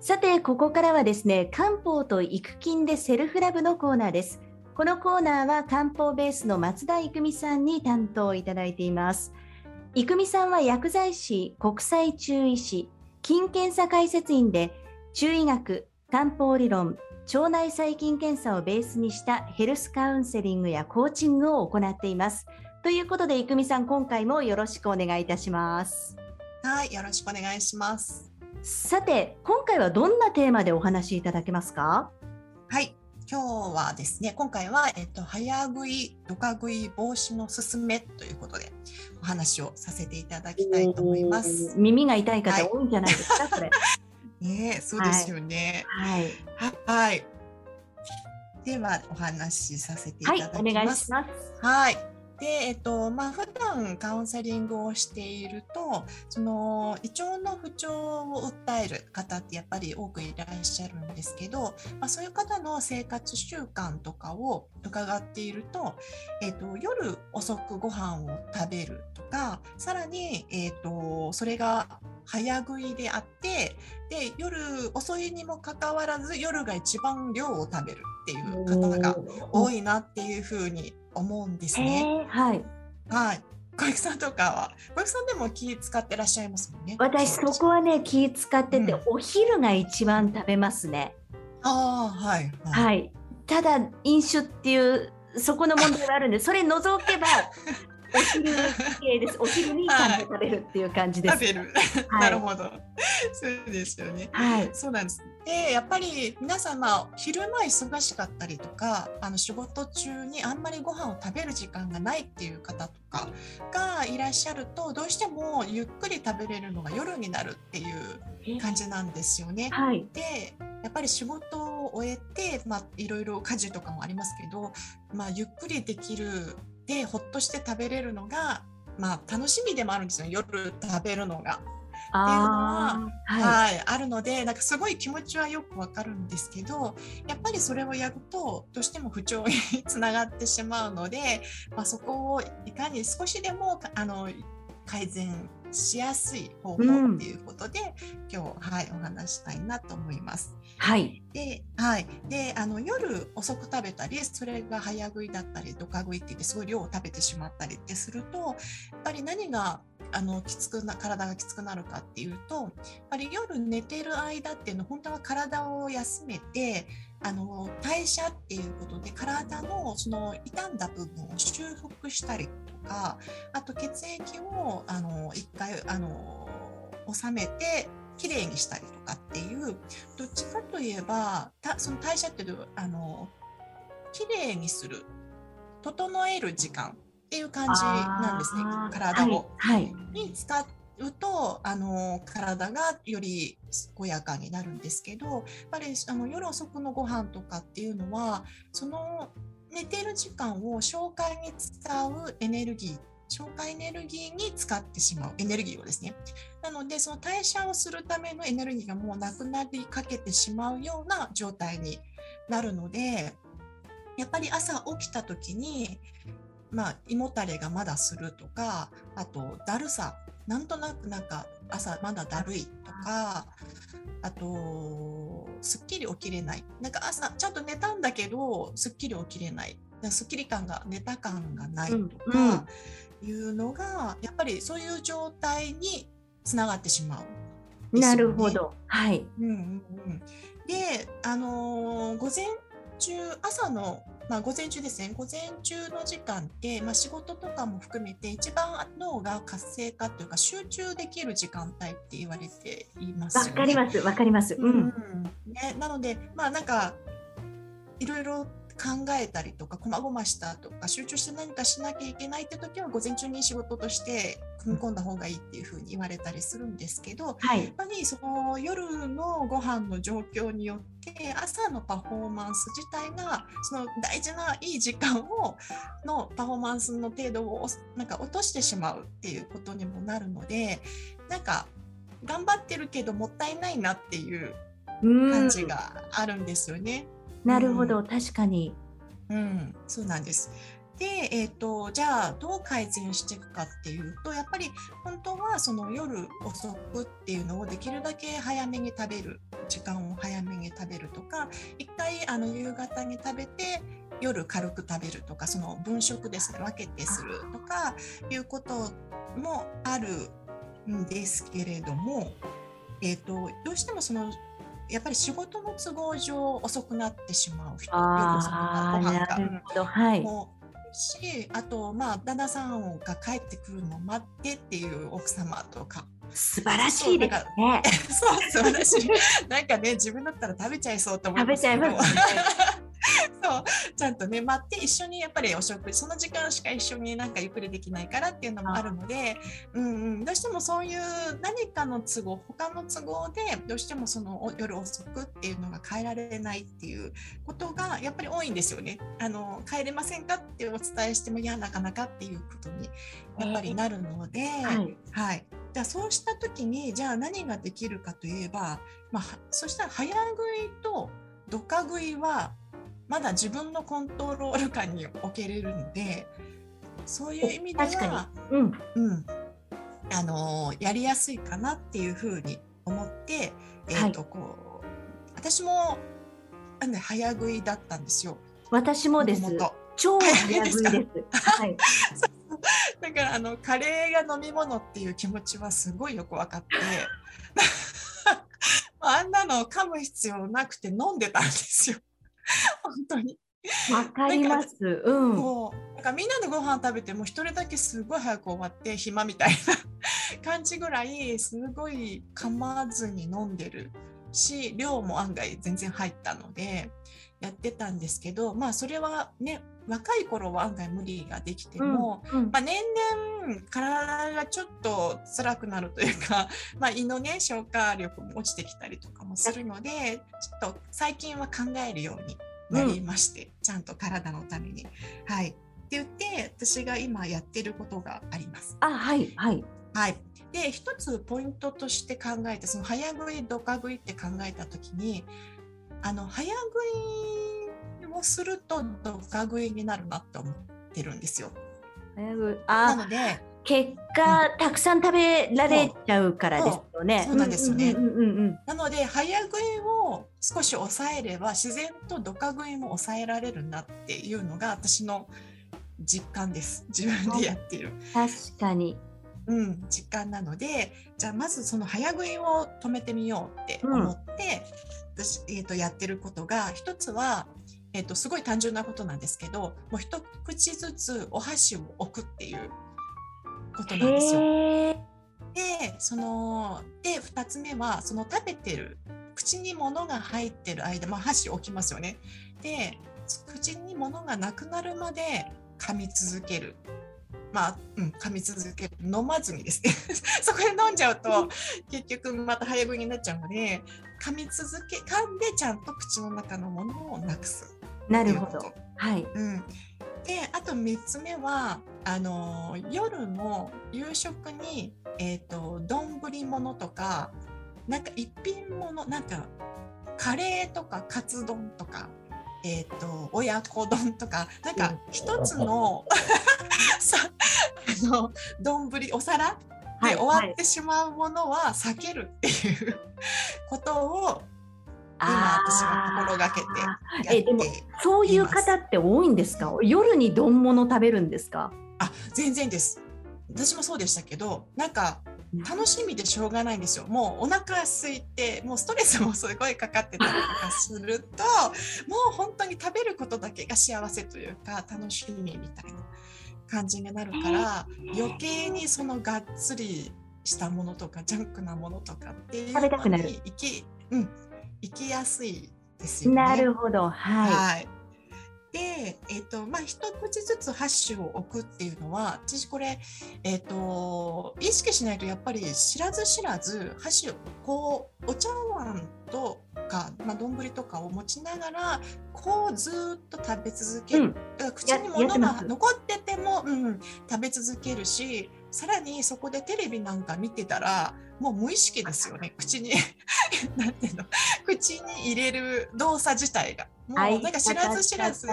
さて、ここからはですね、漢方と育菌でセルフラブのコーナーです。このコーナーは漢方ベースの松田育美さんに担当いただいています。育美さんは薬剤師、国際中医師、菌検査解説員で、中医学、漢方理論、腸内細菌検査をベースにしたヘルスカウンセリングやコーチングを行っています。ということで、郁美さん、今回もよろしくお願いいたします。はい、よろしくお願いします。さて今回はどんなテーマでお話しいただけますか？はい。今日はですね今回は、えっと、早食いドカ食い防止のすすめということでお話をさせていただきたいと思います。耳が痛い方多いんじゃないですか、はい、これ。ねそうですよね。はい、はい、ではお話しさせていただきます、はい、お願いします。はいで、えっとまあ普段カウンセリングをしているとその胃腸の不調を訴える方ってやっぱり多くいらっしゃるんですけど、まあ、そういう方の生活習慣とかを伺っていると,、えっと夜遅くご飯を食べるとかさらに、えっとそれが早食いであってで夜遅いにもかかわらず夜が一番量を食べるっていう方が多いなっていうふうに思うんですね。はい。はい。小雪さんとかは小雪さんでも気使ってらっしゃいますもんね。私そこはね気使ってて、うん、お昼が一番食べますね。ああはい、はい、はい。ただ飲酒っていうそこの問題があるんで それ除けばお昼系です。お昼にちゃんと食べるっていう感じです。食べる。はい、なるほど。そうですよね。はい。そうなんです。で、やっぱり皆さん、まあ、昼間忙しかったりとか、あの仕事中にあんまりご飯を食べる時間がないっていう方とかがいらっしゃると、どうしてもゆっくり食べれるのが夜になるっていう感じなんですよね。はい。で、やっぱり仕事を終えて、まあ、いろいろ家事とかもありますけど、まあ、ゆっくりできるでほっとして食べれるのが、まあ、楽しみでもあるんですよ夜食べるのが。っていうのは、はい、はい、あるのでなんかすごい気持ちはよくわかるんですけどやっぱりそれをやるとどうしても不調につながってしまうので、まあ、そこをいかに少しでもあの改善しやすい方法っていうことで、うん、今日はいお話したいなと思います。はい。で、はい。で、あの夜遅く食べたり、それが早食いだったり、ドカ食いって言ってすごい量を食べてしまったりってすると、やっぱり何があのきつくな体がきつくなるかっていうと、やっぱり夜寝てる間っていうのは本当は体を休めて。あの代謝っていうことで体のその傷んだ部分を修復したりとかあと血液をあの一回あの収めてきれいにしたりとかっていうどっちかといえばたその代謝っていうあのきれいにする整える時間っていう感じなんですね。体を、はい、はい、に使っうとあの体がより健やかになるんですけどやっぱりあの夜遅くのご飯とかっていうのはその寝てる時間を消化に使うエネルギー消化エネルギーに使ってしまうエネルギーをですね。なのでその代謝をするためのエネルギーがもうなくなりかけてしまうような状態になるのでやっぱり朝起きた時にまあ、胃もたれがまだするとかあとだるさ。なんとなくなんか朝まだだるいとかあとすっきり起きれない。なんか朝ちゃんと寝たんだけどすっきり起きれない。すっきり感が寝た感がないとかいうのが、やっぱりそういう状態につながってしまう、ね、なるほど。はい、うんうんうん、であのー、午前中朝のまあ、午前中ですね。午前中の時間って、まあ、仕事とかも含めて一番脳が活性化というか集中できる時間帯って言われていますわ、ね、かりますわかります。うん、うん、ね、なのでまあなんかいろいろ考えたりとかこまごましたとか集中して何かしなきゃいけないって時は午前中に仕事として組み込んだ方がいいっていうふうに言われたりするんですけど、はい、やっぱりその夜のご飯の状況によって朝のパフォーマンス自体がその大事ないい時間をのパフォーマンスの程度をなんか落としてしまうっていうことにもなるのでなんか頑張ってるけどもったいないなっていう感じがあるんですよね。なるほど、うん、確かに。うん、そうなんです。で、えーと、じゃあどう改善していくかっていうとやっぱり本当はその夜遅くっていうのをできるだけ早めに食べる時間を早めに食べるとか一回あの夕方に食べて夜軽く食べるとかその分食ですね分けてするとかいうこともあるんですけれども、えーと、どうしてもそのやっぱり仕事の都合上遅くなってしまう人夜遅くなご飯が。はい、もしあとまあ旦那さんが帰ってくるのを待ってっていう奥様とか素晴らしいですね。そう素晴らしい。なんかね自分だったら食べちゃいそうと思食べちゃいます、ね、そう。ちゃんとね待って一緒にやっぱりお食事その時間しか一緒になんかゆっくりできないからっていうのもあ。るので、うんうん、どうしてもそういう何かの都合他の都合でどうしてもその夜遅くっていうのが変えられないっていうことがやっぱり多いんですよね。あの帰れませんかってお伝えしてもいやなかなかっていうことにやっぱりなるので、はい、はい、じゃあそうした時にじゃあ何ができるかといえば、まあ、そしたら早食いとドカ食いはまだ自分のコントロール感に置けれるんでそういう意味では、うんうん、あのやりやすいかなっていうふうに思って、えーとこう私も早食いだったんですよ。私もです。超早食いです。はい。だからあのカレーが飲み物っていう気持ちはすごいよく分かって あんなの噛む必要なくて飲んでたんですよ。本当に。わかります。うん。もうなんかみんなでご飯食べても一人だけすごい早く終わって暇みたいな 感じぐらいすごい噛まずに飲んでるし量も案外全然入ったのでやってたんですけどまあそれはね若い頃は案外無理ができても、うんうん、まあ、年々体がちょっと辛くなるというか、まあ、胃のね消化力も落ちてきたりとかもするのでちょっと最近は考えるようになりまして、うん、ちゃんと体のために。はい、って言って私が今やってることがあります。あはいはい。はい、で一つポイントとして考えてその早食いどか食いって考えた時にあの早食いをするとどか食いになるなって思ってるんですよ。なので結果、うん、たくさん食べられちゃうからですよね。そうなんですよね。なので早食いを少し抑えれば自然とドカ食いも抑えられるなっていうのが私の実感です。自分でやってる。確かに。うん、実感なのでじゃあまずその早食いを止めてみようって思って、うん、私、えーと、やってることが一つは、えーと、すごい単純なことなんですけどもう一口ずつお箸を置くっていうことなんですよ。でそので2つ目はその食べてる口に物が入ってる間、まあ、箸置きますよね。で口に物がなくなるまで噛み続ける。まあ、うん、噛み続ける飲まずにですね そこで飲んじゃうと結局また早食いになっちゃうので噛み続け噛んでちゃんと口の中のものをなくすなるほど。はい、うん、であと3つ目はあの夜の夕食に、えーと、丼物とかなんか一品物なんかカレーとかカツ丼とか、えーと、親子丼とかなんか一つの さあの丼お皿で終わってしまうものは避けるっていうことを今私は心がけてえでもそういう方って多いんですか？夜に丼物食べるんですか？あ全然です。私もそうでしたけどなんか楽しみでしょうがないんですよ。もうお腹空いて、もうストレスもすごいかかってたりとかすると、もう本当に食べることだけが幸せというか、楽しみみたいな感じになるから、余計にそのがっつりしたものとか、ジャンクなものとかっていうのに行き、うん、行きやすいですよね。なるほど、はい。はい、で、えーとまあ、一口ずつ箸を置くっていうのは私これ、えーと、意識しないとやっぱり知らず知らず箸をこうお茶碗とか、まあ、丼とかを持ちながらこうずっと食べ続ける、うん、口に物が残ってても、うん、食べ続けるしさらにそこでテレビなんか見てたらもう無意識ですよね。口に なんていうの？口に入れる動作自体が。もうなんか知らず知らず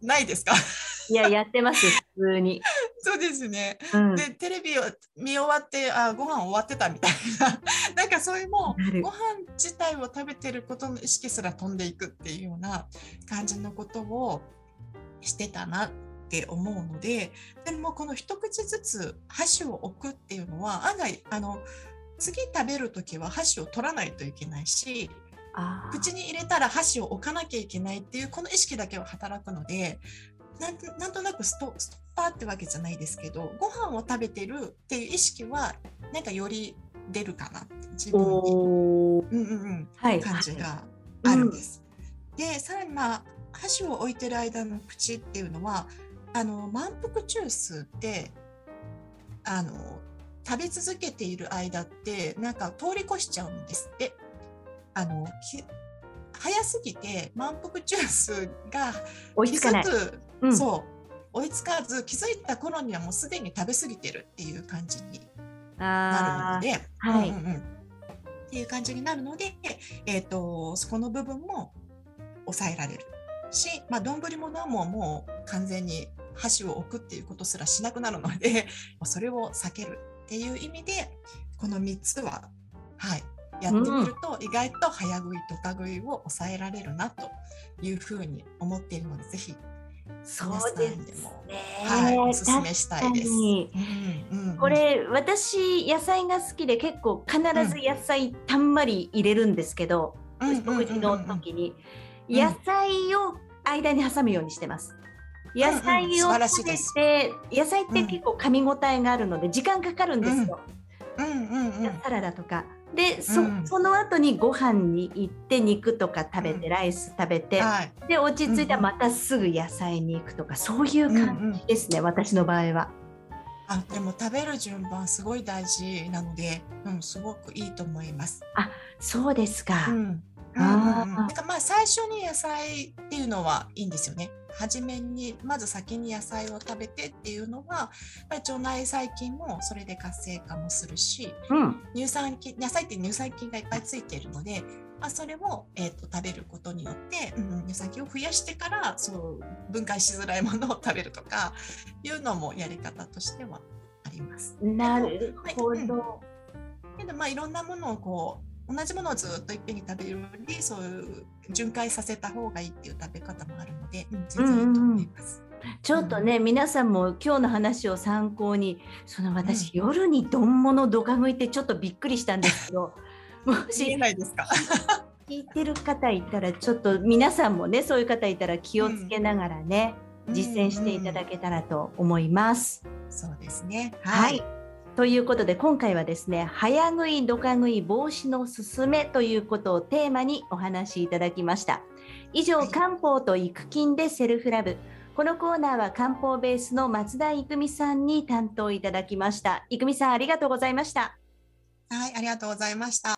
ないですか？いややってます普通に。そうですね、うん、でテレビを見終わってあご飯終わってたみたいな。なんかそれもご飯自体を食べてることの意識すら飛んでいくっていうような感じのことをしてたなって思うのででもこの一口ずつ箸を置くっていうのは案外あの次食べる時は箸を取らないといけないし口に入れたら箸を置かなきゃいけないっていうこの意識だけは働くのでなんとなくストストッパーってわけじゃないですけどご飯を食べてるっていう意識はなんかより出るかな自分に、うんうんうん。はい、感じがあるんです。はいうん、でさらにまあ箸を置いてる間の口っていうのはあの満腹中枢ってあの食べ続けている間ってなんか通り越しちゃうんですって。あの早すぎて満腹中枢が気づく、うん、そう。追いつかず気づいた頃にはもうすでに食べ過ぎてるっていう感じになるので、はい、うんうん、っていう感じになるので、えーと、そこの部分も抑えられるし、まあ、丼物はもうもう完全に箸を置くっていうことすらしなくなるので それを避けるっていう意味でこの3つは、はい、やってみると、意外と早食いとか食いを抑えられるなというふうに思っているのでぜひそうですね。はい、おすすめしたいです。うんうん、これ私野菜が好きで結構必ず野菜たんまり入れるんですけど、食事の時に野菜を間に挟むようにしてます。野菜を食べて、野菜って結構噛み応えがあるので時間かかるんですよ。うんうんうん、サラダとか。でそ,、その後にご飯に行って肉とか食べて、ライス食べて、はい、で落ち着いたらまたすぐ野菜に行くとかそういう感じですね、私の場合は。あでも食べる順番すごい大事なので、うん、すごくいいと思います。あそうですか。うん、あなんかまあ最初に野菜っていうのはいいんですよね。初めにまず先に野菜を食べてっていうのは腸内細菌もそれで活性化もするし、うん、乳酸菌野菜って乳酸菌がいっぱいついているので、まあ、それを、えーと、食べることによって、うん、乳酸菌を増やしてからそう分解しづらいものを食べるとかいうのもやり方としてはあります。なるほど。けどまあいろんなものをこう同じものをずっといっぺんに食べるよりそういう巡回させた方がいいっていう食べ方もあるので、うん、全然いいと思います。うんうん、ちょっとね、うん、皆さんも今日の話を参考にその私、うん、夜に丼物どか食いってちょっとびっくりしたんですけどもしないですか？聞いてる方いたらちょっと皆さんもねそういう方いたら気をつけながらね、実践していただけたらと思います。そうですね。はい、はいということで今回はですね早食いどか食い防止のすすめということをテーマにお話しいただきました。以上、はい、漢方と育菌でセルフラブ。このコーナーは漢方ベースの松田育美さんに担当いただきました。育美さんありがとうございました。はいありがとうございました。